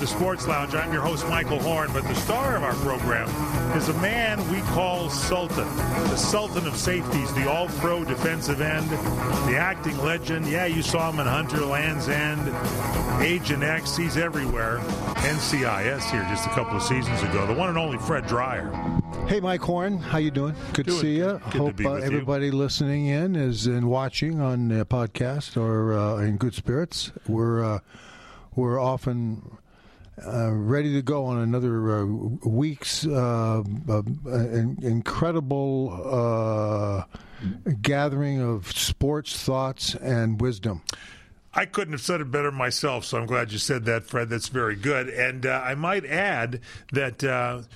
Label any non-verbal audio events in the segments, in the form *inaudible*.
The Sports Lounge. I'm your host, Michael Horn, but the star of our program is a man we call Sultan, the Sultan of safeties, the all pro defensive end, the acting legend. Yeah, you saw him in Hunter Land's End, Agent X. He's everywhere. NCIS here just a couple of seasons ago. The one and only Fred Dryer. Hey, Mike Horn, how you doing? Good Doing to see you. Good to Hope uh, with you. everybody listening in is and watching on the podcast or uh, in good spirits. We're uh, we're often uh, ready to go on another uh, week's uh, uh, in- incredible uh, gathering of sports thoughts and wisdom. I couldn't have said it better myself, so I'm glad you said that, Fred. That's very good. And I might add that.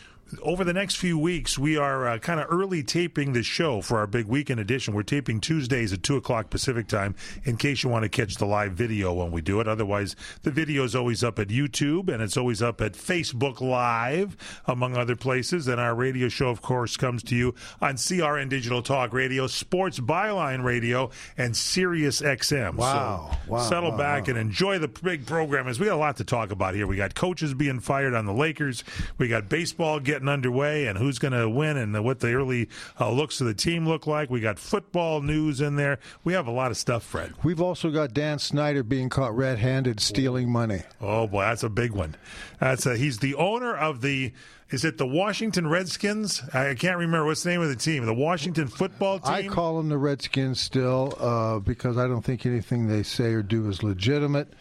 Over the next few weeks, we are uh, kind of early taping the show for our big weekend edition. We're taping Tuesdays at 2 o'clock Pacific time in case you want to catch the live video when we do it. Otherwise, the video is always up at YouTube and it's always up at Facebook Live, among other places. And our radio show, of course, comes to you on CRN Digital Talk Radio, Sports Byline Radio, and Sirius XM. Wow. So Wow. settle Wow. back and enjoy the big program as we got a lot to talk about here. We got coaches being fired on the Lakers. We got baseball getting underway and who's going to win and what the early uh, looks of the team look like. We got football news in there. We have a lot of stuff, Fred. We've also got Dan Snyder being caught red-handed stealing money. Oh boy, that's a big one. That's a, he's the owner of the. Is it the Washington Redskins? I can't remember what's the name of the team. The Washington football team. I call them the Redskins still uh, because I don't think anything they say or do is legitimate.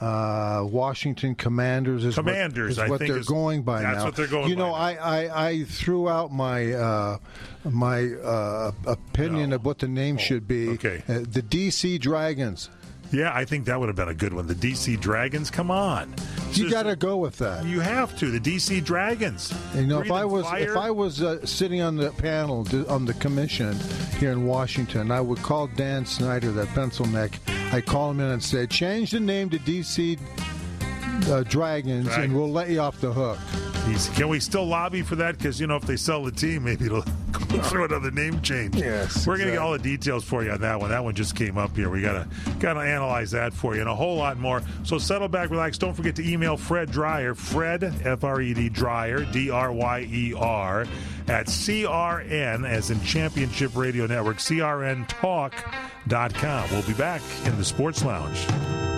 Uh, Washington Commanders is Commanders, what, I is what think they're is- going by that's now. what they're going You know, I, I, I threw out my uh, my uh, opinion No. of what the name should be. okay. Uh, the DC Dragons. Yeah, I think that would have been a good one. The DC Dragons. Come on, You Just- got to go with that. You have to. The DC Dragons. You know, if I was fire. if I was uh, sitting on the panel on the commission here in Washington, I would call Dan Snyder, that pencil neck. I'd call him in and say, change the name to DC uh, Dragons, Dragons. and we'll let you off the hook. He's- can we still lobby for that? Because you know, if they sell the team, maybe it'll *laughs* go through another name change. Yes, we're gonna get all the details for you on that one. That one just came up here. We gotta gotta analyze that for you and a whole lot more. So settle back, relax. Don't forget to email Fred Dryer, Fred F R E D Dryer, D R Y E R, at CRN as in Championship Radio Network, CRN CRNTalk.com. We'll be back in the Sports Lounge.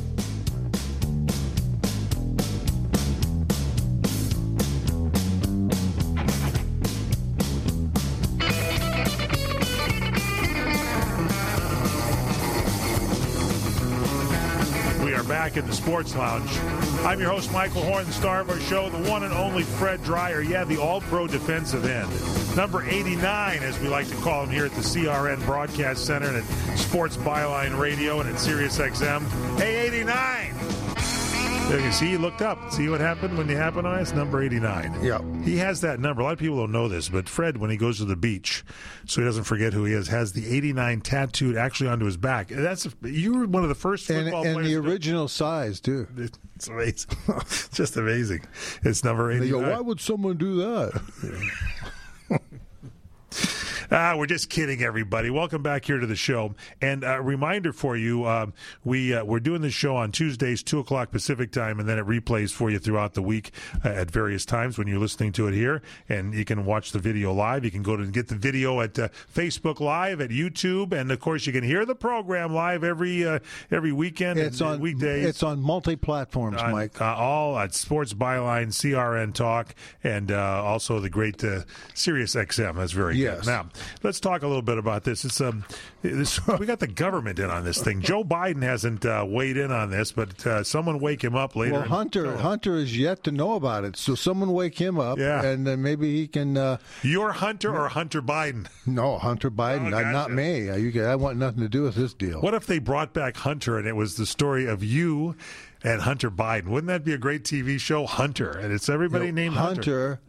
Back in the Sports Lounge. I'm your host, Michael Horn, the star of our show, the one and only Fred Dryer. Yeah, the all pro defensive end. Number 89, as we like to call him here at the CRN Broadcast Center and at Sports Byline Radio and at Sirius XM. Hey, 89! There you see, he looked up. See what happened when you happened on us? Number 89. Yeah. He has that number. A lot of people don't know this, but Fred, when he goes to the beach, so he doesn't forget who he is, has the 89 tattooed actually onto his back. That's You were one of the first And, football and players. the to original size, too. It's amazing. it's *laughs* just amazing. It's number 89. go, why would someone do that? *laughs* Ah, we're just kidding, everybody. Welcome back here to the show. And a reminder for you: um, we uh, we're doing this show on Tuesdays, two o'clock Pacific time, and then it replays for you throughout the week uh, at various times when you're listening to it here. And you can watch the video live. You can go to and get the video at uh, Facebook Live, at YouTube, and of course you can hear the program live every uh, every weekend. It's and, uh, on weekdays. It's on multi platforms, Mike. uh, all at Sports Byline, CRN Talk, and uh, also the great uh, Sirius XM. That's very Yes. good. Now, let's talk a little bit about this. It's um, this, *laughs* we got the government in on this thing. *laughs* Joe Biden hasn't uh, weighed in on this, but uh, someone wake him up later. Well, Hunter Hunter is yet to know about it, so someone wake him up, Yeah. and then maybe he can. Uh, You're Hunter or Hunter Biden? no, Hunter Biden, Oh, uh, not me. You, I want nothing to do with this deal. What if they brought back Hunter and it was the story of you and Hunter Biden? Wouldn't that be a great TV show, Hunter? And it's everybody You know, named Hunter. Hunter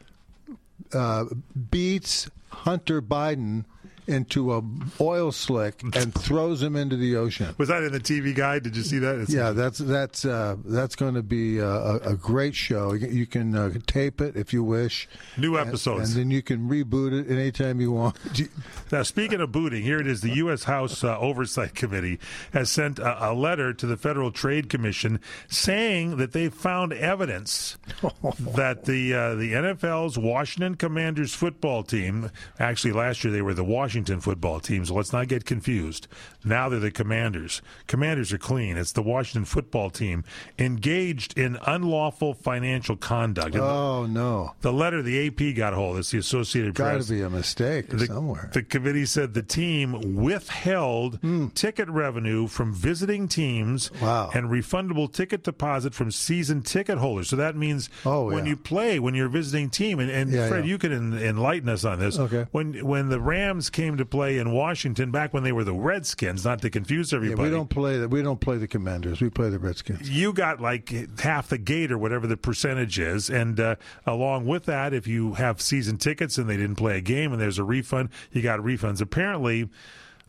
uh, beats Hunter Biden into a oil slick and *laughs* throws him into the ocean. Was that in the TV guide? Did you see that? It's- Yeah, that's that's uh, that's going to be a, a, a great show. You can, uh, tape it if you wish. New And- episodes. and, then you can reboot it anytime you want. *laughs* Now, speaking of booting, here it is. The U.S. House uh, Oversight Committee has sent a, a letter to the Federal Trade Commission saying that they found evidence *laughs* that the uh, the NFL's Washington Commanders football team, actually last year they were the Washington football team, so let's not get confused. Now they're the Commanders. Commanders are clean. It's the Washington football team engaged in unlawful financial conduct. And Oh no! The letter the AP got hold. It's the Associated Press. Got to be a mistake The- somewhere. The committee said the team withheld Hmm. ticket revenue from visiting teams wow. and refundable ticket deposit from season ticket holders. So that means Oh, when yeah. you play, when you're a visiting team, and, and Yeah, Fred, yeah. you can en- enlighten us on this. Okay. When when the Rams came to play in Washington back when they were the Redskins, not to confuse Yeah, everybody. we don't play the we don't play the Commanders. We play the Redskins. you got like half the gate or whatever the percentage is. And uh, along with that, if you have season tickets and they didn't play a game and there's a refund, you got refunds. Apparently,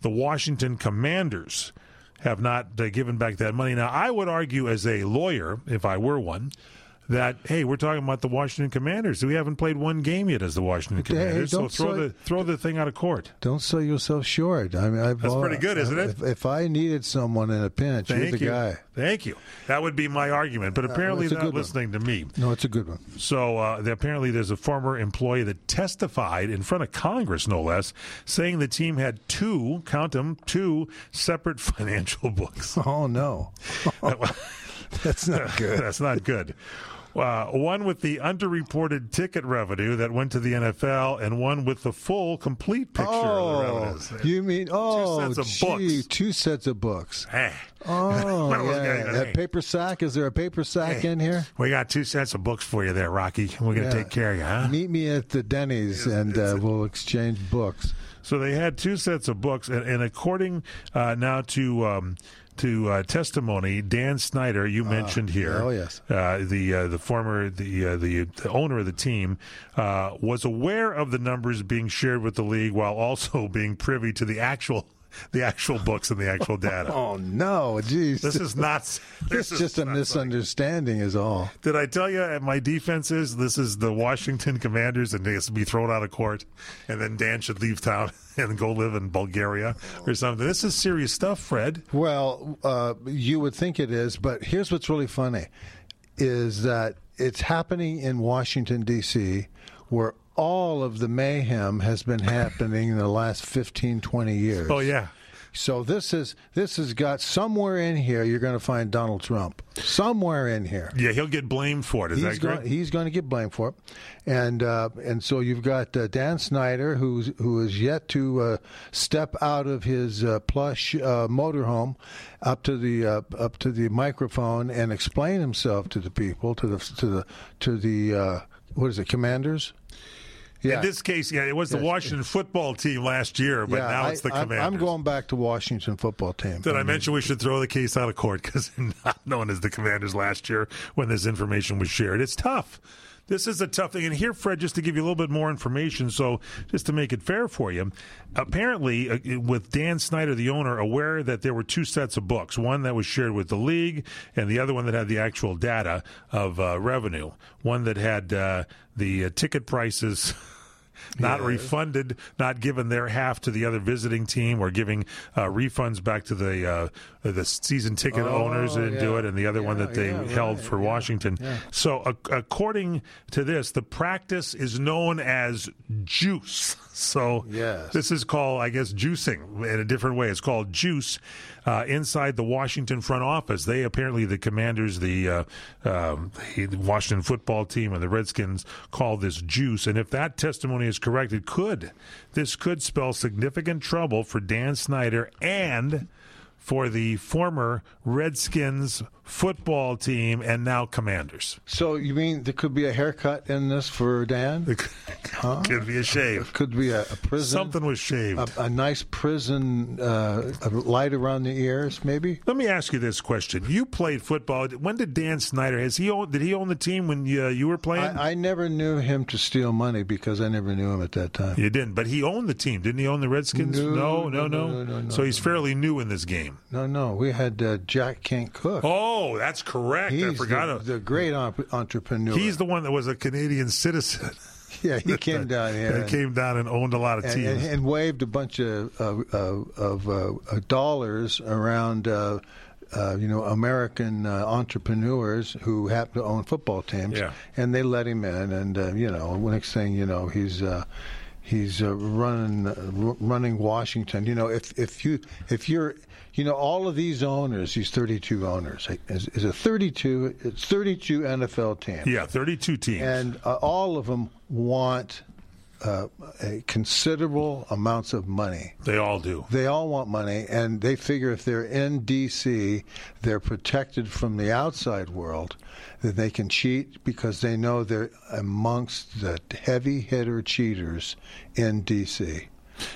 the Washington Commanders have not uh, given back that money. Now, I would argue as a lawyer, if I were one, that hey, we're talking about the Washington Commanders. We haven't played one game yet as the Washington Hey, Commanders, so throw the throw the thing out of court. Don't sell yourself short. I mean, I've That's pretty good, isn't it? If, if I needed someone in a pinch, you're the you. guy. Thank you. That would be my argument, but Uh, apparently a they're not good one. listening to me. No, it's a good one. So uh, apparently, there's a former employee that testified in front of Congress, no less, saying the team had two, count them, two separate *laughs* financial books. Oh no, *laughs* that's not *laughs* good. That's not good. Uh, one with the underreported ticket revenue that went to the NFL, and one with the full, complete picture of the Oh, revenues. you mean oh, sets of gee, books. two sets of books. *laughs* Hey. Oh, *laughs* yeah. That paper sack. Is there a paper sack Hey. in here? We got two sets of books for you there, Rocky. We're going to Yeah. take care of you, huh? Meet me at the Denny's, and uh, we'll exchange books. So they had two sets of books, and, and according uh, now to um, to uh, testimony. Dan Snyder, you mentioned here. oh, yes. uh, the uh, the former the, uh, the the owner of the team uh, was aware of the numbers being shared with the league while also *laughs* being privy to the actual the actual books and the actual data. *laughs* Oh no, jeez. This is not. *laughs* This This is just a misunderstanding, is all. Did I tell you my defense is this is the Washington Commanders and they has to be thrown out of court, and then Dan should leave town *laughs* and go live in Bulgaria or something. This is serious stuff, Fred. Well, uh, you would think it is, but here's what's really funny: is that it's happening in Washington D.C., where all of the mayhem has been happening in the last 15, 20 years. Oh yeah. So this is this has got somewhere in here. You're going to find Donald Trump somewhere in here. Yeah, he'll get blamed for it. Is he's that correct? going, he's going to get blamed for it, and uh, and so you've got uh, Dan Snyder, who's who is yet to uh, step out of his uh, plush uh, motorhome up to the uh, up to the microphone and explain himself to the people, to the to the to the uh, what is it, commanders? In this case, yeah, it was the Yes. Washington football team last year, but yeah, now it's the I, I'm- Commanders. I'm going back to Washington football team. Did I mm-hmm. mention we should throw the case out of court *laughs* because not known as the Commanders last year when this information was shared? It's tough. This is a tough thing. And here, Fred, just to give you a little bit more information, so just to make it fair for you, apparently, uh, with Dan Snyder, the owner, aware that there were two sets of books one that was shared with the league, and the other one that had the actual data of uh, revenue, one that had uh, the uh, ticket prices. *laughs* not refunded, not given their half to the other visiting team, or giving uh, refunds back to the uh, the season ticket Oh, owners that didn't do it, and the other one that they yeah, held right, for yeah, Washington. yeah. So, ac- according to this, the practice is known as juice. So, Yes. this is called, I guess, juicing in a different way. It's called juice uh, inside the Washington front office. They apparently, the Commanders, the, uh, um, the Washington football team, and the Redskins call this juice. And if that testimony is correct, it could. This could spell significant trouble for Dan Snyder and for the former Redskins football team and now Commanders. So you mean there could be a haircut in this for Dan? *laughs* Could be a shave. Could be a, a prison. Something was shaved. A, a nice prison uh, a light around the ears, maybe. Let me ask you this question: You played football. When did Dan Snyder? Has he own, did he own the team when you, uh, you were playing? I, I never knew him to steal money because I never knew him at that time. you didn't, but he owned the team, didn't he? Own the Redskins? No, no, no, no, no, no, so he's fairly new in this game. No, no, we had uh, Jack Kent Cooke. Oh, that's correct. He's I forgot. the, the great op- entrepreneur. He's the one that was a Canadian citizen. *laughs* yeah, he came down *laughs* here. and- came down and owned a lot of teams. and, and waved a bunch of of, of, of uh, uh, dollars around. Uh, uh, you know, American uh, entrepreneurs who happen to own football teams, Yeah. and they let him in. And uh, you know, next thing you know, he's uh, he's uh, running uh, running Washington. You know, if if you if you're you know all of these owners, these 32 owners, is, is a 32 it's 32 NFL teams. yeah, thirty-two teams. And uh, all of them want uh, a considerable amounts of money. they all do. They all want money, and they figure if they're in D.C., they're protected from the outside world, that they can cheat because they know they're amongst the heavy hitter cheaters in D.C.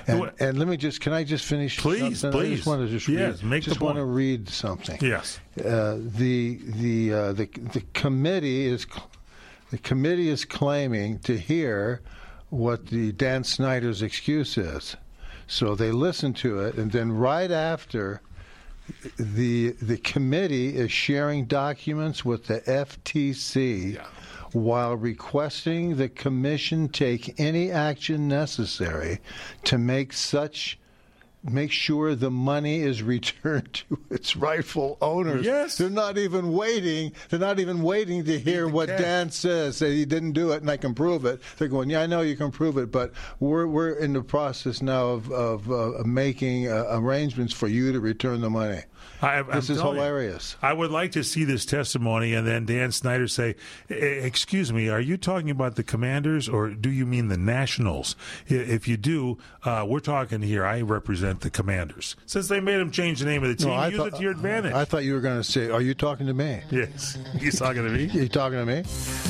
And, and let me just, can I just finish? Please, something? I please. just want to just Yes, read, make the just want to read something Yes. uh, the the uh, the the committee is the committee is claiming to hear what the Dan Snyder's excuse is. So they listen to it, and then right after, the the committee is sharing documents with the FTC. While requesting the commission take any action necessary to make such make sure the money is *laughs* returned to its rightful owners. Yes. They're not even waiting. They're not even waiting to hear what cash. Dan says that he didn't do it and I can prove it. They're going, yeah, I know you can prove it, but we're we're in the process now of of uh, making uh, arrangements for you to return the money. I, I'm This is telling you, hilarious. I would like to see this testimony and then Dan Snyder say, "E- Excuse me, are you talking about the commanders or do you mean the nationals? If you do, uh, we're talking here, I represent the commanders. Since they made him change the name of the team, I use thought- it to your advantage. I thought you were going to say, "Are you talking to me?" yes, *laughs* he's talking to me. *laughs* You talking to me?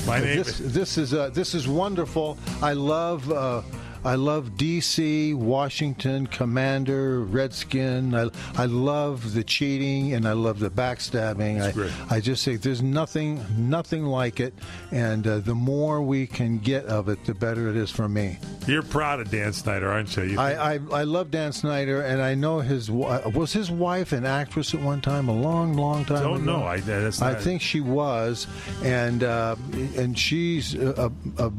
My name This, this is uh, this is wonderful. I love uh, I love DC, Washington, Commander, Redskin. I I love the cheating and I love the backstabbing. I, I just think there's nothing nothing like it, and uh, the more we can get of it, the better it is for me. You're proud of Dan Snyder, aren't you? you I, I I love Dan Snyder, and I know his was his wife an actress at one time, a long, long time Don't ago. know. I- that's I think she was, and uh, and she's a, a, a,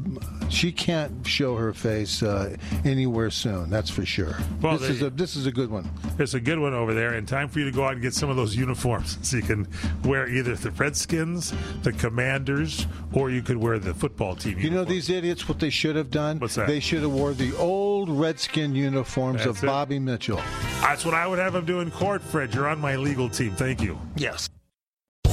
she can't show her face uh, Uh, anywhere soon. That's for sure. Well, this they- is a this is a good one. It's a good one over there, and time for you to go out and get some of those uniforms *laughs* so you can wear either the Redskins, the Commanders, or you could wear the football team. You know these idiots. What they should have done? What's that? They should have wore the old Redskin uniforms That's of it. Bobby Mitchell. That's what I would have him do in court, Fred. You're on my legal team. Thank you. Yes.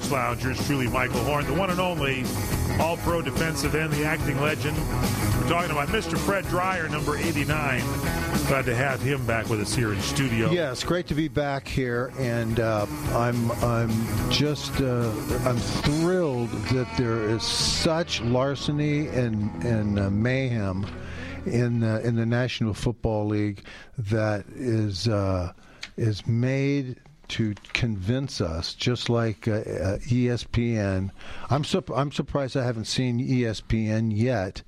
Sports Lounge. Yours truly, Michael Horn, the one and only All Pro defensive end, the acting legend. We're talking about Mr. Fred Dryer, number 89. Glad to have him back with us here in studio. Yeah, it's great to be back here, and uh, I'm I'm just uh, I'm thrilled that there is such larceny and and uh, mayhem in uh, in the National Football League that is uh, is made to convince us, just like uh, uh, ESPN. I'm sup- I'm surprised I haven't seen ESPN yet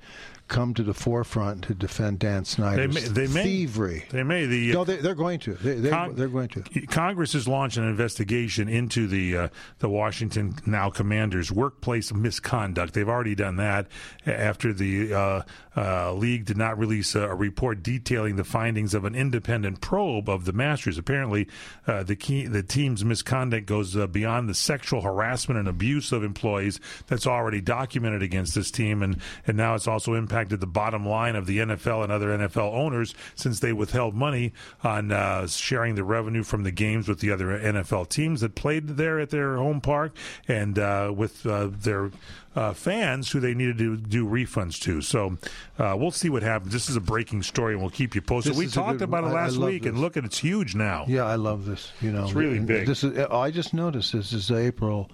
come to the forefront to defend Dan They Snyder's may, they may, thievery. They may. The No, they, they're going to. They, they, Con- they're going to. Congress has launched an investigation into the uh, the Washington now Commanders' workplace misconduct. They've already done that after the uh, uh, league did not release a, a report detailing the findings of an independent probe of the Masters. Apparently, uh, the key, the team's misconduct goes uh, beyond the sexual harassment and abuse of employees that's already documented against this team, and and now it's also impacted the bottom line of the NFL and other NFL owners since they withheld money on uh, sharing the revenue from the games with the other NFL teams that played there at their home park and uh, with uh, their uh, fans who they needed to do refunds to. So uh, we'll see what happens. This is a breaking story, and we'll keep you posted. This we talked good about it one. I- I last week, and look at it's huge now. Yeah, I love this. You know, It's really big. This is. I just noticed this is April.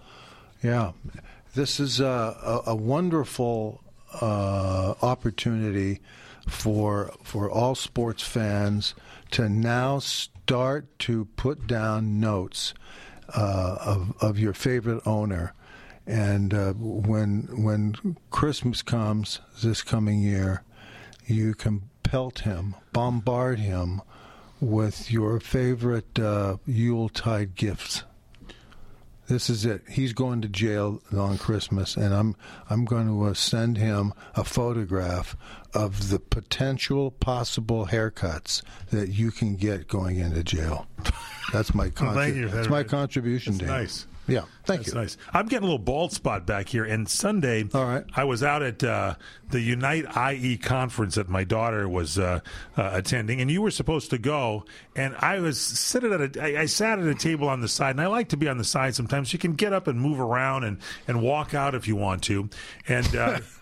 Yeah, this is a, a, a wonderful uh, opportunity for for all sports fans to now start to put down notes uh, of of your favorite owner. And uh, when when Christmas comes this coming year, you can pelt him, bombard him with your favorite uh, Yuletide gifts. This is it. He's going to jail on Christmas, and I'm I'm going to uh, send him a photograph of the potential possible haircuts that you can get going into jail. That's my Well, *laughs* thank you. contribution. That's my contribution. That's nice. Yeah, thank That's you. nice. I'm getting a little bald spot back here. And Sunday, All right. I was out at uh, the Unite IE conference that my daughter was uh, uh, attending, and you were supposed to go. And I was sitting at a, I, I sat at a table on the side, and I like to be on the side sometimes. You can get up and move around and and walk out if you want to. And uh, *laughs*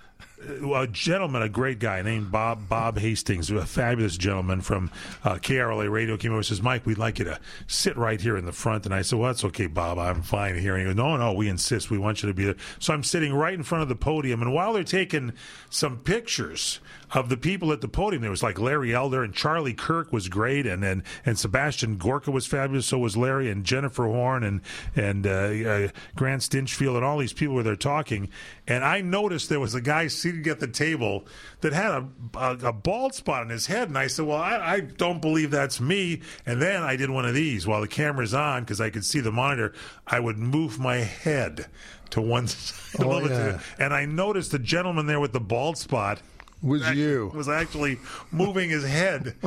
a gentleman, a great guy named Bob Bob Hastings, a fabulous gentleman from uh, KRLA Radio, came over and says, "Mike, we'd like you to sit right here in the front." And I said, "Well, that's okay, Bob. I'm fine here." And he goes, "No, no, we insist. We want you to be there." So I'm sitting right in front of the podium, and while they're taking some pictures of the people at the podium. There was like Larry Elder and Charlie Kirk was great, and and, and Sebastian Gorka was fabulous. So was Larry and Jennifer Horn and and uh, uh, Grant Stinchfield and all these people were there talking. And I noticed there was a guy seated at the table that had a, a, a bald spot on his head, and I said, "Well, I, I don't believe that's me." And then I did one of these while the camera's on because I could see the monitor. I would move my head to one *laughs* side a Oh, yeah. and I noticed the gentleman there with the bald spot was you. was actually moving his head. *laughs*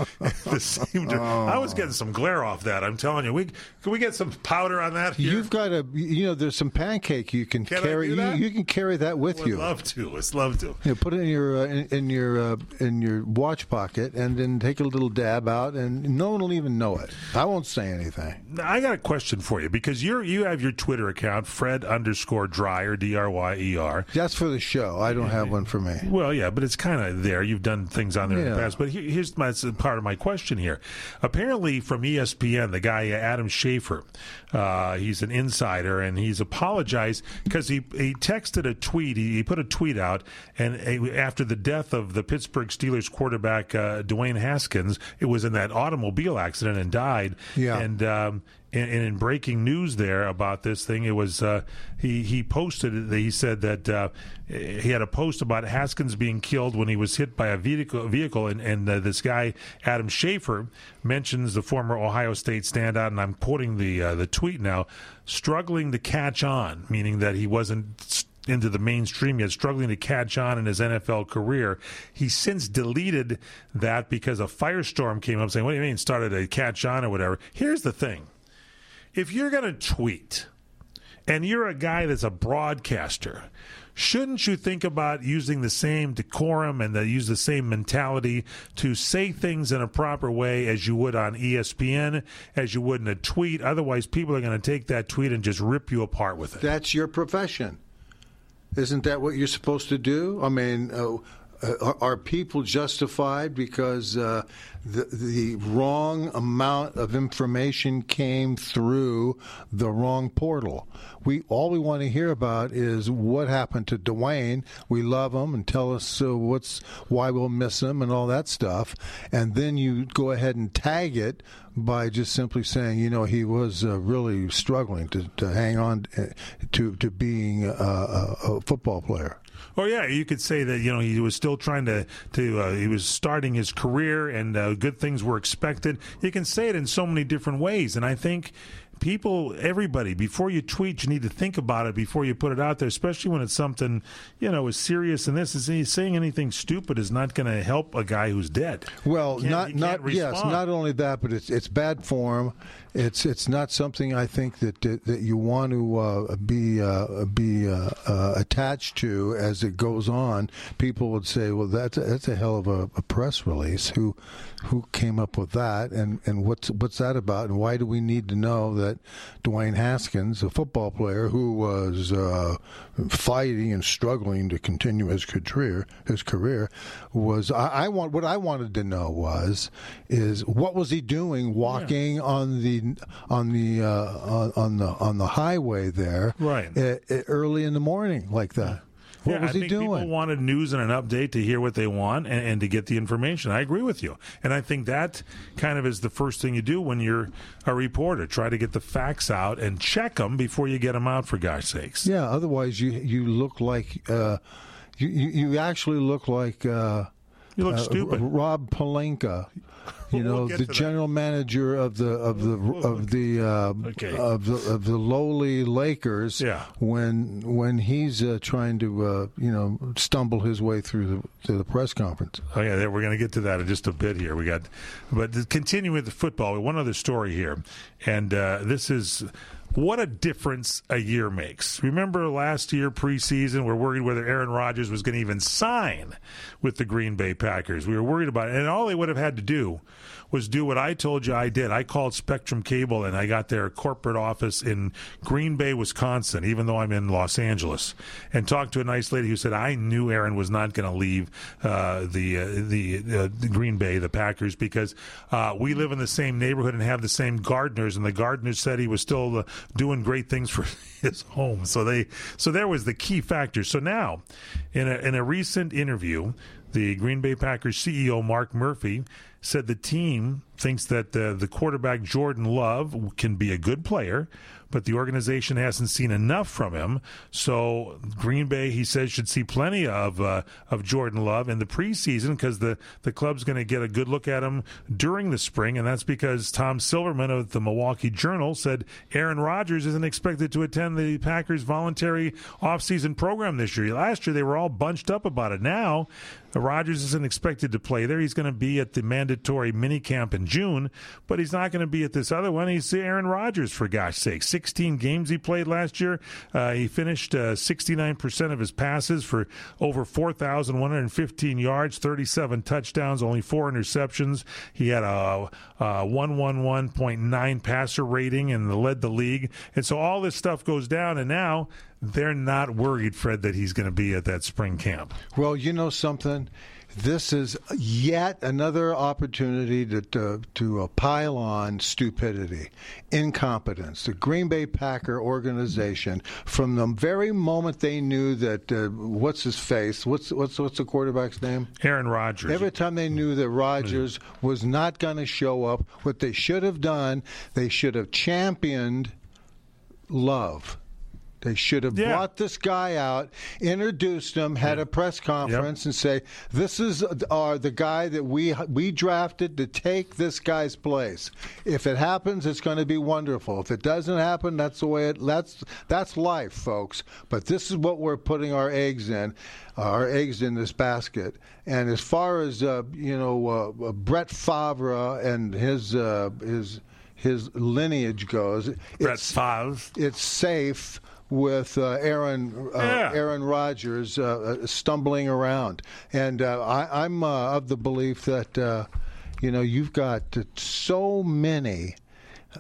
the same to- I was getting some glare off that. I'm telling you. We can we get some powder on that? Here? You've got a, you know, there's some pancake you can, Can carry. You, you can carry that with Would you. love to. Let's love to. You know, put it in your uh, in, in your uh, in your watch pocket, and then take a little dab out, and no one will even know it. I won't say anything. I got a question for you because you're you have your Twitter account, Fred underscore Dryer D R Y E R. That's for the show. I don't have one for me. Well, yeah, but it's kind there. You've done things on there in the past. But here, here's my part of my question here. Apparently, from ESPN, the guy Adam Schefter, uh, he's an insider, and he's apologized because he he texted a tweet. He, he put a tweet out, and uh, after the death of the Pittsburgh Steelers quarterback uh, Dwayne Haskins, it was in that automobile accident and died. Yeah. and. Um, and, and in breaking news there about this thing, it was uh, he he posted he said that uh, he had a post about Haskins being killed when he was hit by a vehicle vehicle, and and uh, this guy Adam Schefter mentions the former Ohio State standout, and I'm quoting the uh, the tweet now, struggling to catch on, meaning that he wasn't. s- Into the mainstream yet, struggling to catch on in his NFL career. He since deleted that because a firestorm came up saying, What do you mean, started to catch on or whatever? Here's the thing if you're going to tweet and you're a guy that's a broadcaster, shouldn't you think about using the same decorum and the, use the same mentality to say things in a proper way as you would on ESPN, as you would in a tweet? Otherwise, people are going to take that tweet and just rip you apart with it. That's your profession. Isn't that what you're supposed to do? I mean, uh, uh, are- people justified because uh, the, the wrong amount of information came through the wrong portal? We all we want to hear about is what happened to Dwayne. We love him and tell us uh, what's why we'll miss him and all that stuff, and then you go ahead and tag it by just simply saying, you know, he was uh, really struggling to, to hang on uh, to to being a, a football player. Or yeah, you could say that you know he was still trying to to uh, he was starting his career and uh, good things were expected. You can say it in so many different ways, and I think people, everybody, before you tweet, you need to think about it before you put it out there, especially when it's something you know is serious. And this is saying anything stupid is not going to help a guy who's dead. Well, can't- not you yes, not only that, but it's it's bad form. It's it's not something I think that that, that you want to uh, be uh, be uh, uh, attached to as it goes on. People would say, "Well, that's a, that's a hell of a, a press release. Who who came up with that? And and what's what's that about? And why do we need to know that Dwayne Haskins, a football player who was uh, fighting and struggling to continue his career, his career was I, I want what I wanted to know was is what was he doing walking on the on the uh, on, on the on the highway there Right. uh, uh, early in the morning like that. What yeah, was I he think doing? People wanted news and an update to hear what they want and, and to get the information. I agree with you, and I think that kind of is the first thing you do when you're a reporter. Try to get the facts out and check them before you get them out. For God's sakes. Yeah, otherwise you you look like uh, you, you actually look like uh, You look uh, stupid. Rob Pelinka, you know, get the to that. general manager of the of the of the uh, Okay. of the of the lowly Lakers. Yeah. when when he's uh, trying to uh, you know stumble his way through the to the press conference. Oh yeah, we're going to get to that in just a bit here. We got, but to continue with the football. One other story here, and uh, this is what a difference a year makes. Remember last year preseason, we're worried whether Aaron Rodgers was going to even sign with the Green Bay Packers. We were worried about it, and all they would have had to do was do what I told you I did. I called Spectrum Cable and I got their corporate office in Green Bay, Wisconsin, even though I'm in Los Angeles, and talked to a nice lady who said I knew Aaron was not going to leave uh, the uh, the, uh, the Green Bay, the Packers, because uh, we live in the same neighborhood and have the same gardeners, and the gardeners said he was still uh, doing great things for *laughs* his home. So they so there was the key factor. So now, in a in a recent interview, The Green Bay Packers CEO Mark Murphy said the team thinks that uh, the quarterback Jordan Love can be a good player, but the organization hasn't seen enough from him. So Green Bay, he says, should see plenty of uh, of Jordan Love in the preseason because the the club's going to get a good look at him during the spring, and that's because Tom Silverman of the Milwaukee Journal said Aaron Rodgers isn't expected to attend the Packers' voluntary offseason program this year. Last year they were all bunched up about it. Now Rodgers isn't expected to play there. He's going to be at the mandatory minicamp in June, but he's not going to be at this other one. He's Aaron Rodgers, for gosh sake. 16 games he played last year. Uh, he finished uh, 69% of his passes for over 4,115 yards, 37 touchdowns, only four interceptions. He had a, a 111.9 passer rating and led the league. And so all this stuff goes down, and now they're not worried, Fred, that he's going to be at that spring camp. Well, you know something? This is yet another opportunity to to, to uh, pile on stupidity, incompetence. The Green Bay Packer organization, from the very moment they knew that uh, what's his face, what's what's what's the quarterback's name? Aaron Rodgers. Every time they knew that Rodgers was not going to show up, what they should have done, they should have championed love. They should have Yeah. brought this guy out, introduced him, had a press conference, and say, "This is uh, the guy that we we drafted to take this guy's place. If it happens, it's going to be wonderful. If it doesn't happen, that's the way it. That's that's life, folks. But this is what we're putting our eggs in, our eggs in this basket. And as far as uh, you know, uh, Brett Favre and his uh, his his lineage goes, Brett it's, Favre. it's safe with uh, Aaron uh, Yeah. Aaron Rodgers uh, uh, stumbling around, and uh, I, I'm uh, of the belief that uh, you know you've got so many.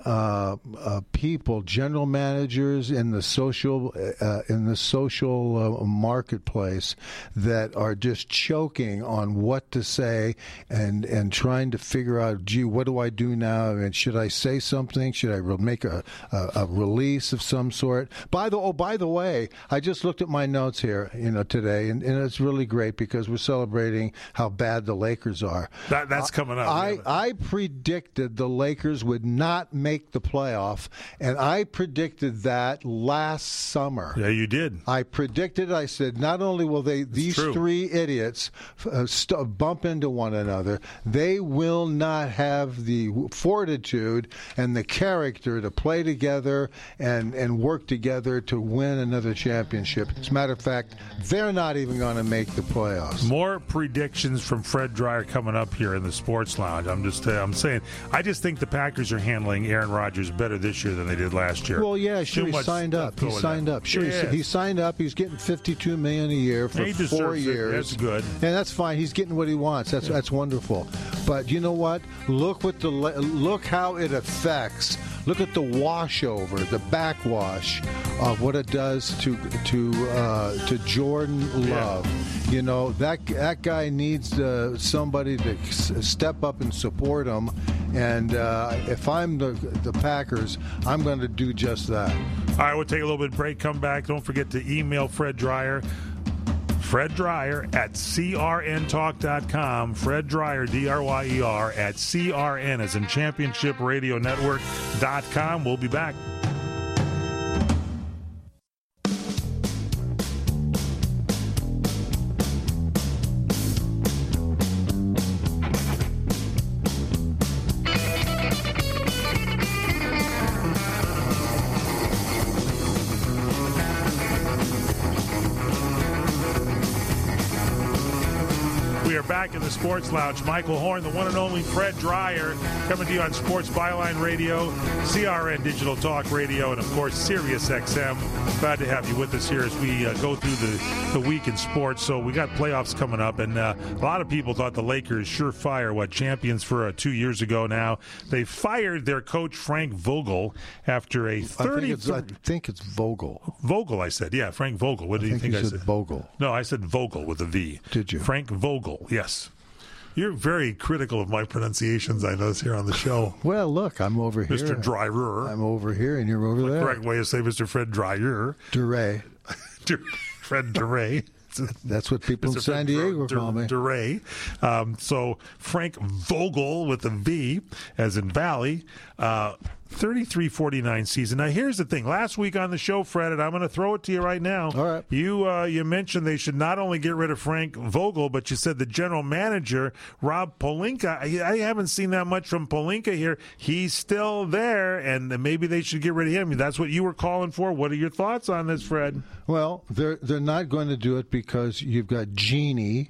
Uh, uh, people, general managers in the social uh, in the social uh, marketplace that are just choking on what to say and and trying to figure out, gee, what do I do now? And should I say something? Should I make a, a, a release of some sort? By the oh, by the way, I just looked at my notes here, you know, today, and, and it's really great because we're celebrating how bad the Lakers are. That, that's coming up. I, I predicted the Lakers would not make the playoff, and I predicted that last summer. yeah, you did. I predicted. I said, not only will they these true. three idiots uh, st- bump into one another, they will not have the fortitude and the character to play together and and work together to win another championship. As a matter of fact, they're not even going to make the playoffs. More predictions from Fred Dryer coming up here in the Sports Lounge. I'm just, uh, I'm saying, I just think the Packers are handling Aaron Rodgers better this year than they did last year. Well, yeah, sure. He signed up. He signed up. Sure, Yeah. he, he signed up. He's getting fifty-two million a year for four deserves it. years. That's good. and that's fine. He's getting what he wants. That's that's wonderful. But you know what? Look what the look how it affects. Look at the washover, the backwash of what it does to to uh, to Jordan Love. You know that that guy needs uh, somebody to s- step up and support him. And uh, if I'm the the Packers, I'm going to do just that. All right, we'll take a little bit of break, come back. Don't forget to email Fred Dryer. Fred Dryer at crntalk.com. Fred Dryer, D R Y E R, at CRN as in Championship Radio Network.com. We'll be back. Sports Lounge. Michael Horn, the one and only Fred Dryer, coming to you on Sports Byline Radio, CRN Digital Talk Radio, and of course Sirius XM. Glad to have you with us here as we uh, go through the, the week in sports. So we got playoffs coming up, and uh, a lot of people thought the Lakers surefire what champions for uh, two years ago. Now they fired their coach Frank Vogel after a thirty. it's, I think it's Vogel. Vogel, I said. Yeah, Frank Vogel. What do you think think I said? Vogel. No, I said Vogel with a V. Did you? Frank Vogel, yes. You're very critical of my pronunciations, I notice, here on the show. *laughs* Well, look, I'm over here. Mr. Dryer. I'm over here, and you're over there. Correct way to say Mr. Fred Dryer. Duray. *laughs* Fred Duray. *laughs* That's what people in San Diego Dur- call me. Duray. Um, so Frank Vogel with a V, as in Valley. Uh, 33-49 season. Now here's the thing. Last week on the show, Fred, and I'm going to throw it to you right now. All right. You uh, you mentioned they should not only get rid of Frank Vogel, but you said the general manager Rob Pelinka. I, I haven't seen that much from Pelinka here. He's still there, and maybe they should get rid of him. That's what you were calling for. What are your thoughts on this, Fred? Well, they're they're not going to do it because you've got Jeanie.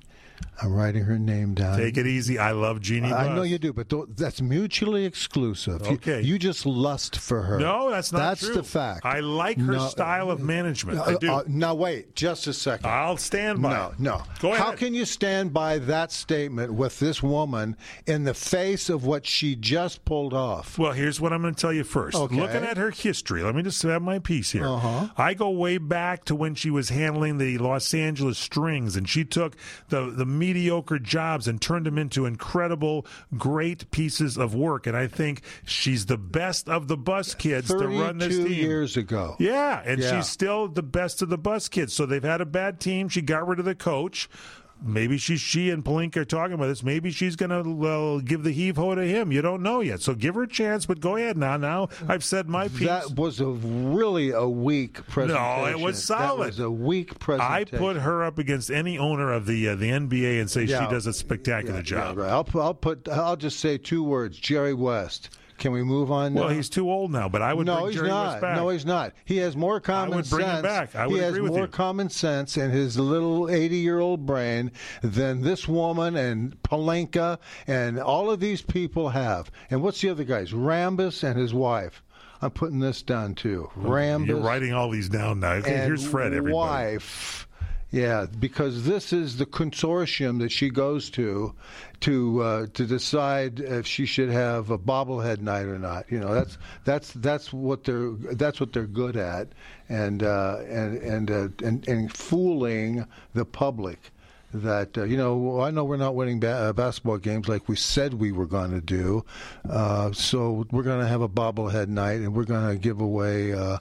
I'm writing her name down. Take it easy. I love Jeanie. I Buss. know you do, but th- that's mutually exclusive. You- Okay. You, just lust for her. No, that's not That's true. the fact. I like her No, style of management. I Uh, do. uh, now wait, just a second. I'll stand by No, it. no. Go ahead. How can you stand by that statement with this woman in the face of what she just pulled off? Well, here's what I'm going to tell you first. Okay. Looking at her history, let me just have my piece here. Uh-huh. I go way back to when she was handling the Los Angeles Strings, and she took the the mediocre jobs and turned them into incredible, great pieces of work. And I think she's the best of the Buss kids to run this team. years ago. Yeah, and Yeah. she's still the best of the Buss kids. So they've had a bad team. She got rid of the coach. Maybe she she and Pelinka are talking about this. Maybe she's going to well, give the heave ho to him. You don't know yet. So give her a chance, but go ahead now. Now I've said my piece. That was a really a weak presentation. No, it was solid. That was a weak presentation. I put her up against any owner of the uh, the NBA and say Yeah. she does a spectacular Yeah, job. yeah, right. I'll, I'll put. I'll just say two words: Jerry West. Can we move on? Well, now? he's too old now, but I would no, bring he's Jerry not. West back. No, he's not. He has more common sense. I would bring him sense. back. I he would has agree with more you. common sense in his little eighty-year-old brain than this woman and Pelinka and all of these people have. And what's the other guys? Rambis and his wife. I'm putting this down too. Rambis. You're writing all these down now. Okay, here's Fred. Everybody. wife. Yeah, because this is the consortium that she goes to to uh, to decide if she should have a bobblehead night or not. You know, that's that's that's what they're that's what they're good at, and uh, and and, uh, and and fooling the public. That uh, you know, I know we're not winning ba- uh, basketball games like we said we were going to do, uh, so we're going to have a bobblehead night, and we're going to give away. Uh,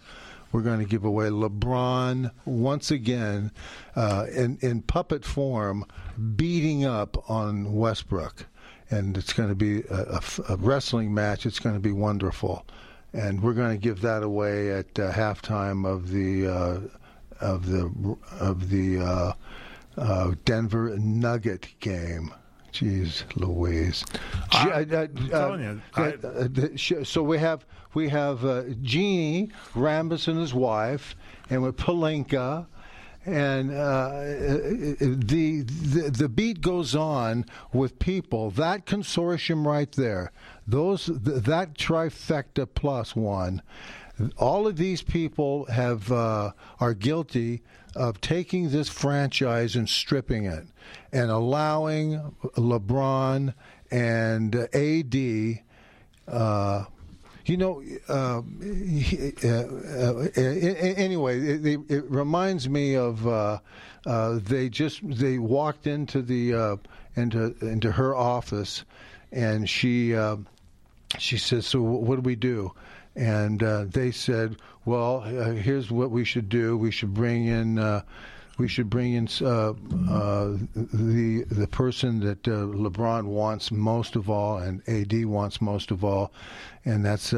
we're going to give away LeBron once again uh, in, in puppet form, beating up on Westbrook. And it's going to be a wrestling match. It's going to be wonderful. And we're going to give that away at uh, halftime of the uh, of the of the uh, uh, Denver Nugget game. Jeez, Louise. I- uh, uh, I'm telling you, uh, I- uh, so we have we have uh, Jeanie Rambis and his wife, and with Pelinka, and uh, the, the the beat goes on with people. That consortium right there, those th- that trifecta plus one. All of these people have uh, are guilty of taking this franchise and stripping it, and allowing LeBron and AD. Uh, you know, uh, uh, uh, anyway, it, it, it reminds me of uh, uh, they just they walked into the uh, into into her office, and she she says, "So what do we do?" And uh, they said, "Well, uh, here's what we should do. We should bring in." Uh, we should bring in uh, uh, the the person that uh, LeBron wants most of all, and AD wants most of all, and that's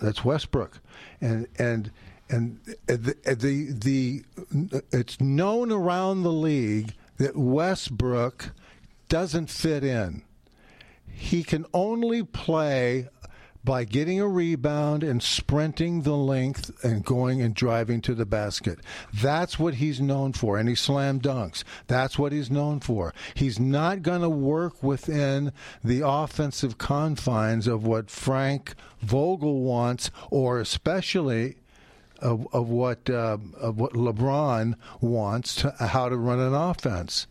that's Westbrook, and and and the, the the it's known around the league that Westbrook doesn't fit in. He can only play by getting a rebound and sprinting the length and going and driving to the basket. That's what he's known for. And he slam dunks. That's what he's known for. He's not going to work within the offensive confines of what Frank Vogel wants, or especially. Of, of what uh, of what LeBron wants to how to run an offense,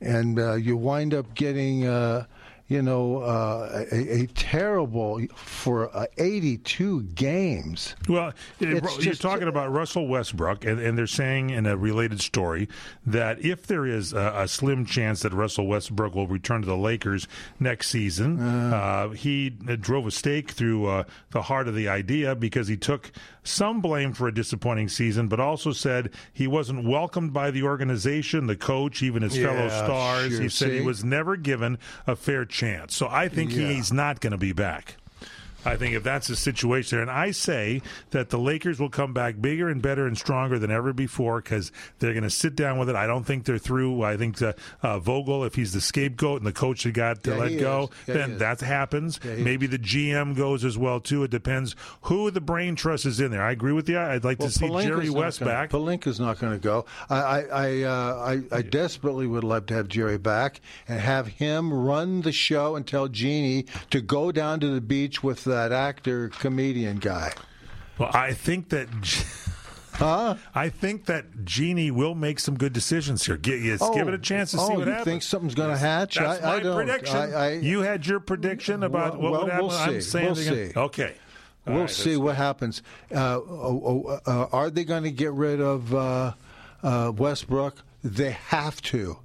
and uh, you wind up getting uh, you know, uh, a, a terrible for uh, 82 games. Well, It's you're just- talking about Russell Westbrook, and, and they're saying in a related story that if there is a, a slim chance that Russell Westbrook will return to the Lakers next season, uh, he drove a stake through uh, the heart of the idea because he took some blame for a disappointing season, but also said he wasn't welcomed by the organization, the coach, even his fellow stars. sure. He said he was never given a fair chance. So I think Yeah. he's not going to be back. I think if that's the situation, there, and I say that the Lakers will come back bigger and better and stronger than ever before because they're going to sit down with it. I don't think they're through. I think the, uh, Vogel, if he's the scapegoat and the coach that got Yeah, let go. Yeah, then that happens. Yeah, Maybe the GM goes as well too. It depends who the brain trust is in there. I agree with you. I'd like Well, to see Pelinka's Jerry West gonna- back. Pelinka's not going to go. I I I, uh, I I desperately would love to have Jerry back and have him run the show and tell Jeanie to go down to the beach with that actor comedian guy. Well, I think that. *laughs* Huh? I think that Jeanie will make some good decisions here. Give, yes, Oh, give it a chance to oh, see what you happens. think something's gonna hatch? That's I- my I don't. prediction. I- I- you had your prediction about Well, what would happen. we'll I'm see. saying We'll they're gonna- see. Okay. All we'll right, see what happens. Uh, oh, oh, uh, are they going to get rid of uh, uh, Westbrook? They have to.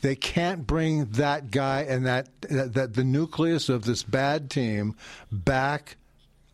They can't bring that guy and that, that that the nucleus of this bad team back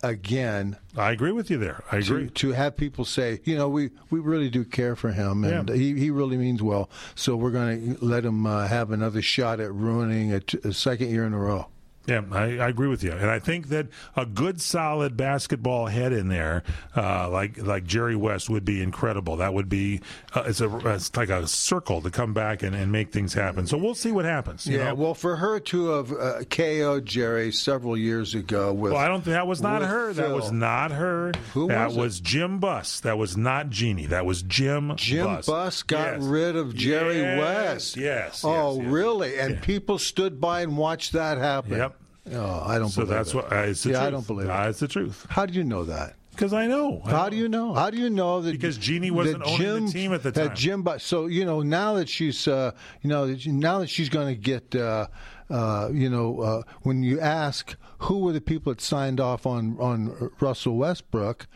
again. I agree with you there. I agree. To, to have people say, you know, we, we really do care for him, and Yeah. he, he really means well. So we're going to let him uh, have another shot at ruining a, t- a second year in a row. Yeah, I, I agree with you, and I think that a good, solid basketball head in there, uh, like like Jerry West, would be incredible. That would be uh, it's a it's like a circle to come back and, and make things happen. So we'll see what happens. you Yeah, know? well, for her to have uh, KO'd Jerry several years ago with. Well, I don't think that was not her. That was not her. Who that was it? was Jim Buss. That was not Jeanie. That was Jim. Jim Buss, Buss got Yes. rid of Jerry Yes, West. Yes. Oh, yes, yes. really? And people stood by and watched that happen. Yep. Oh, I don't So believe that's it. what. Uh, it's the yeah, truth. I don't believe it. it's the truth. How do you know that? Because I know. I How know. do you know? How do you know that? Because Jeanie wasn't owning the team at the time. that. Jim, so you know now that she's, uh, you know, now that she's going to get, uh, uh, you know, uh, when you ask who were the people that signed off on on Russell Westbrook,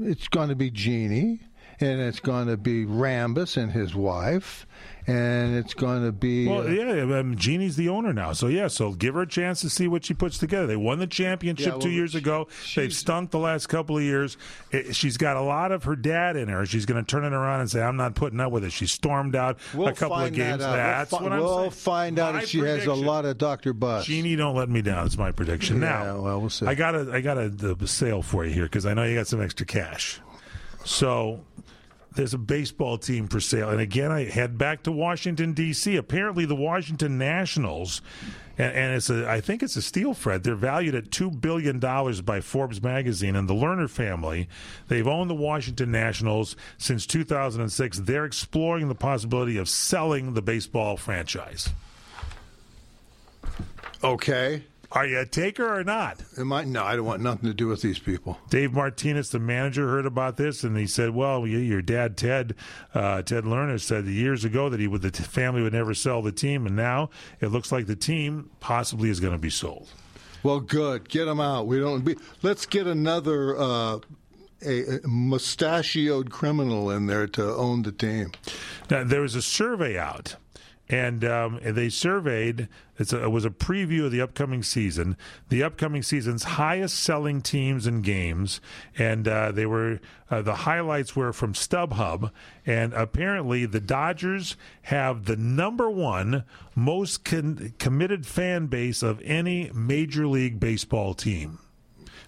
it's going to be Jeanie, and it's going to be Rambis and his wife, and it's going to be. Well, uh, yeah, um, Jeanie's the owner now, so yeah. So give her a chance to see what she puts together. They won the championship Yeah, well, two years ago. They've stunk the last couple of years. It, she's got a lot of her dad in her. She's going to turn it around and say, "I'm not putting up with it." She stormed out We'll a couple of games. That. That's we'll fi- what I'm we'll saying. find out My if she has a lot of Dr. Buss. Jeanie, don't let me down. It's my prediction. Yeah, now, well, we'll see. I got a I got a, the sale for you here because I know you got some extra cash. So there's a baseball team for sale, and again, I head back to Washington D.C. Apparently, the Washington Nationals, and, and it's a I think it's a steal, Fred. They're valued at two billion dollars by Forbes magazine, and the Lerner family. They've owned the Washington Nationals since 2006. They're exploring the possibility of selling the baseball franchise. Okay. Are you a taker or not? Am I? No, I don't want nothing to do with these people. Dave Martinez, the manager, heard about this and he said, "Well, your dad Ted, uh, Ted Lerner, said years ago that he would the family would never sell the team, and now it looks like the team possibly is going to be sold." Well, good. Get them out. We don't. Be, let's get another uh, a, mustachioed criminal in there to own the team. Now, there was a survey out, and um, they surveyed. A, it was a preview of the upcoming season, the upcoming season's highest-selling teams and games, and uh, they were uh, the highlights were from StubHub, and apparently the Dodgers have the number one most con- committed fan base of any Major League Baseball team.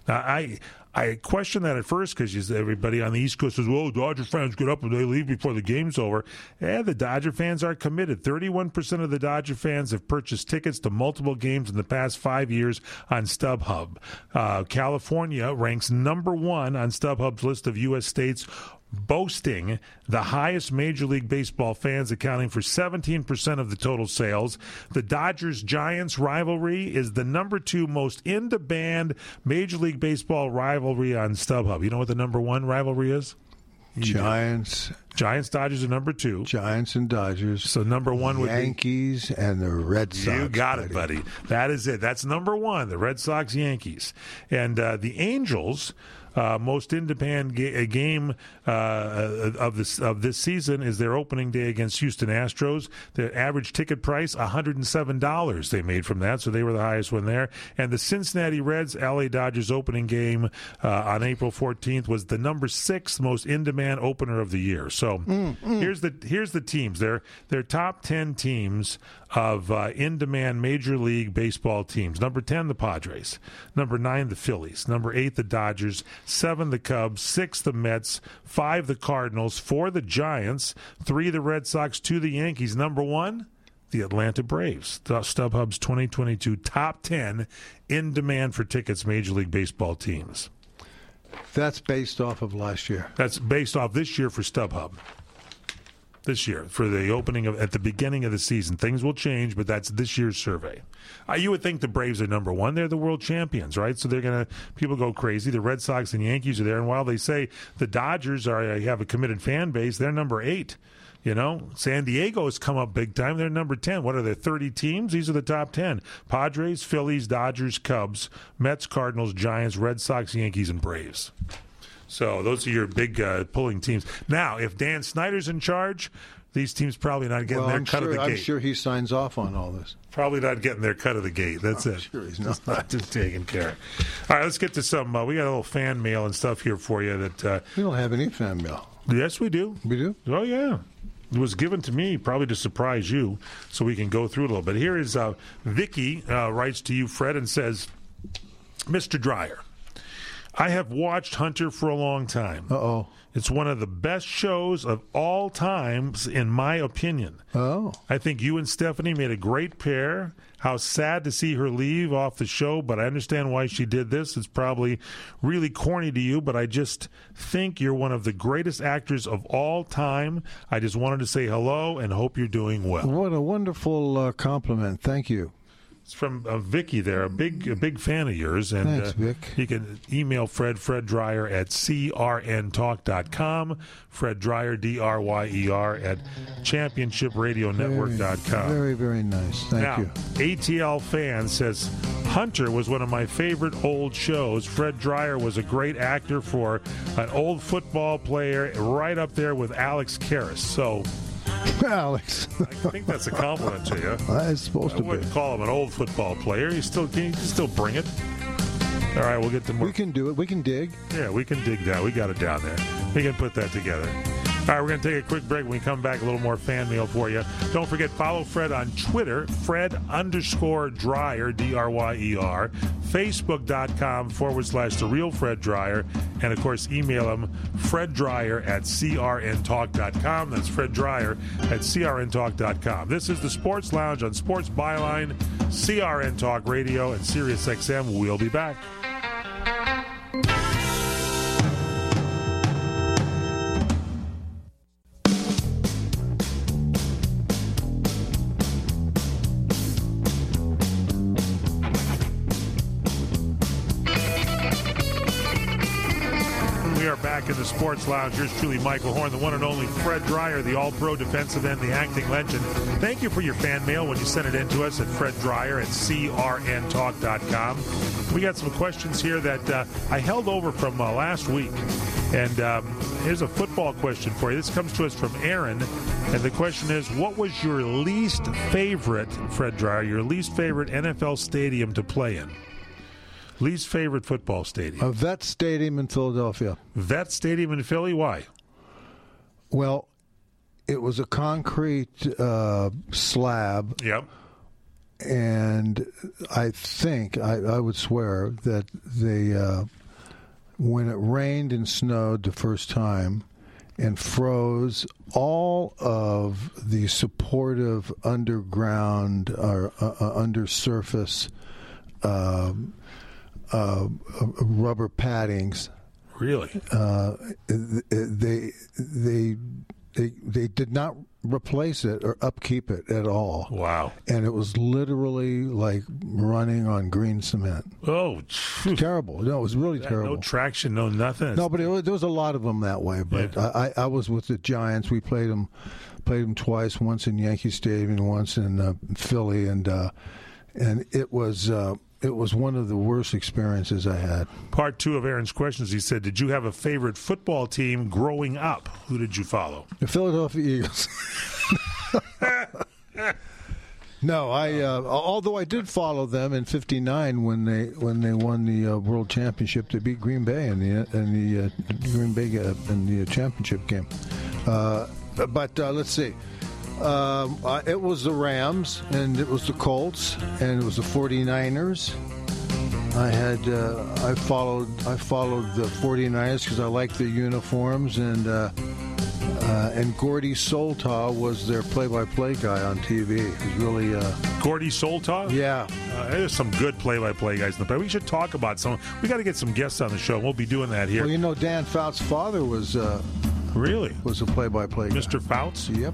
Now, I I question that at first because everybody on the East Coast says, "Well, Dodger fans get up and they leave before the game's over." Yeah, the Dodger fans are committed. Thirty-one percent of the Dodger fans have purchased tickets to multiple games in the past five years on StubHub. Uh, California ranks number one on StubHub's list of U.S. states boasting the highest Major League Baseball fans, accounting for 17% of the total sales. The Dodgers Giants rivalry is the number two most in demand Major League Baseball rivalry on StubHub. You know what the number one rivalry is? Giants. Giants, Dodgers are number two. Giants and Dodgers. So number one would Yankees and the Red Sox. You got it, buddy. That is it. That's number one. The Red Sox, Yankees, and uh, the Angels. Uh, most in demand ga- game uh, of this of this season is their opening day against Houston Astros. The average ticket price one hundred and seven dollars they made from that, so they were the highest one there. And the Cincinnati Reds LA Dodgers opening game uh, on April fourteenth was the number six most in demand opener of the year. So here's the here's the teams. Their their top ten teams of uh, in demand Major League Baseball teams. Number 10, the Padres. Number 9, the Phillies. Number 8, the Dodgers. 7, the Cubs. 6, the Mets. 5, the Cardinals. 4, the Giants. 3, the Red Sox. 2, the Yankees. Number 1, the Atlanta Braves. The StubHub's 2022 top 10 in demand for tickets Major League Baseball teams. That's based off of last year. That's based off this year for StubHub this year for the opening of at the beginning of the season. Things will change, but that's this year's survey. Uh, you would think the Braves are number one; they're the world champions, right? So they're gonna people go crazy. The Red Sox and Yankees are there, and while they say the Dodgers are uh, have a committed fan base, they're number eight. You know, San Diego has come up big time. They're number 10. What are there, 30 teams? These are the top 10 Padres, Phillies, Dodgers, Cubs, Mets, Cardinals, Giants, Red Sox, Yankees, and Braves. So those are your big uh, pulling teams. Now, if Dan Snyder's in charge, these teams probably not getting Well, their I'm cut sure, of the I'm sure he signs off on all this. Probably not getting their cut of the gate. That's it. Sure, he's not. *laughs* not just taking care. All right, let's get to some. Uh, we got a little fan mail and stuff here for you. That uh, We don't have any fan mail. yes, we do. We do. Oh yeah. It was given to me probably to surprise you, so we can go through it a little bit. Here is uh, Vicky uh, writes to you, Fred, and says, "Mr. Dryer, I have watched Hunter for a long time. Uh oh. It's one of the best shows of all times, in my opinion. Oh. I think you and Stephanie made a great pair. How sad to see her leave off the show, but I understand why she did this. It's probably really corny to you, but I just think you're one of the greatest actors of all time. I just wanted to say hello and hope you're doing well. What a wonderful uh, compliment. Thank you. It's from uh, Vicky there, a big a big fan of yours. And Thanks, uh, Vic. You can email Fred, Fred Dryer at crntalk.com, Fred Dryer, D R Y E R, at championshipradionetwork.com. Very, very nice. Thank now, you. ATL fan says Hunter was one of my favorite old shows. Fred Dryer was a great actor for an old football player, right up there with Alex Karras. So *laughs* Alex. I think that's a compliment to you. *laughs* That's supposed I to be. wouldn't call him an old football player. You still can you still bring it. All right, we'll get to more. We can do it. We can dig. Yeah, we can dig that. We got it down there. We can put that together. All right, we're going to take a quick break. When we come back, a little more fan mail for you. Don't forget, follow Fred on Twitter, Fred underscore Dryer, D R Y E R, Facebook.com forward slash The Real Fred Dryer, and of course, email him, Fred Dryer at CRNTalk.com. That's Fred Dryer at CRNTalk.com. This is the Sports Lounge on Sports Byline, CRN Talk Radio, and Sirius XM. We'll be back. Back in the Sports Lounge. Truly Michael Horn, the one and only Fred Dryer, the all pro defensive end, the acting legend. Thank you for your fan mail when you send it in to us at Fred Dryer at crntalk.com. We got some questions here that uh, I held over from uh, last week. And um, here's a football question for you. This comes to us from Aaron. And the question is What was your least favorite, Fred Dryer, your least favorite NFL stadium to play in? Least favorite football stadium? A vet stadium in Philadelphia. Vet Stadium in Philly. Why? Well, it was a concrete uh, slab. Yep. And I think, I, I would swear, that they, uh, when it rained and snowed the first time and froze, all of the supportive underground or uh, uh, undersurface um, uh, rubber paddings Really? uh, they they they they did not replace it or upkeep it at all. Wow. And it was literally like running on green cement. Oh, *laughs* terrible! No, it was really That- terrible. No traction, no nothing. No, but it was, there was a lot of them that way. But I, I I was with the Giants. We played them, played them twice. Once in Yankee Stadium, and once in uh, Philly, and uh, and it was uh, it was one of the worst experiences I had. Part two of Aaron's questions. He said, "Did you have a favorite football team growing up? Who did you follow?" The Philadelphia Eagles. *laughs* no, I uh, although I did follow them in '59 when they when they won the uh, World Championship. They beat Green Bay in the in the uh, Green Bay uh, in the championship game. Uh, but uh, let's see. Um, uh, it was the Rams, and it was the Colts, and it was the 49ers. I had uh, I followed I followed the 49ers because I liked their uniforms and uh, uh, and Gordy Soltau was their play-by-play guy on TV. He's really uh, Gordy Soltau. Yeah, uh, there's some good play-by-play guys in the play. We should talk about some. We got to get some guests on the show. We'll be doing that here. Well, you know, Dan Fouts' father was uh, really was a play-by-play guy. Mr. Fouts. Yep.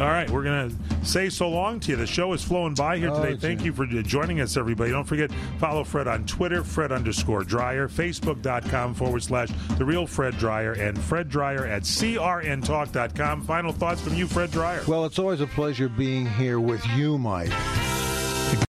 All right, we're going to say so long to you. The show is flowing by here Oh, today. it's Thank you for joining us, everybody. Don't forget, follow Fred on Twitter, Fred underscore Dryer, Facebook.com forward slash The Real Fred Dryer, and Fred Dryer at CRNTalk.com. Final thoughts from you, Fred Dryer. Well, it's always a pleasure being here with you, Mike.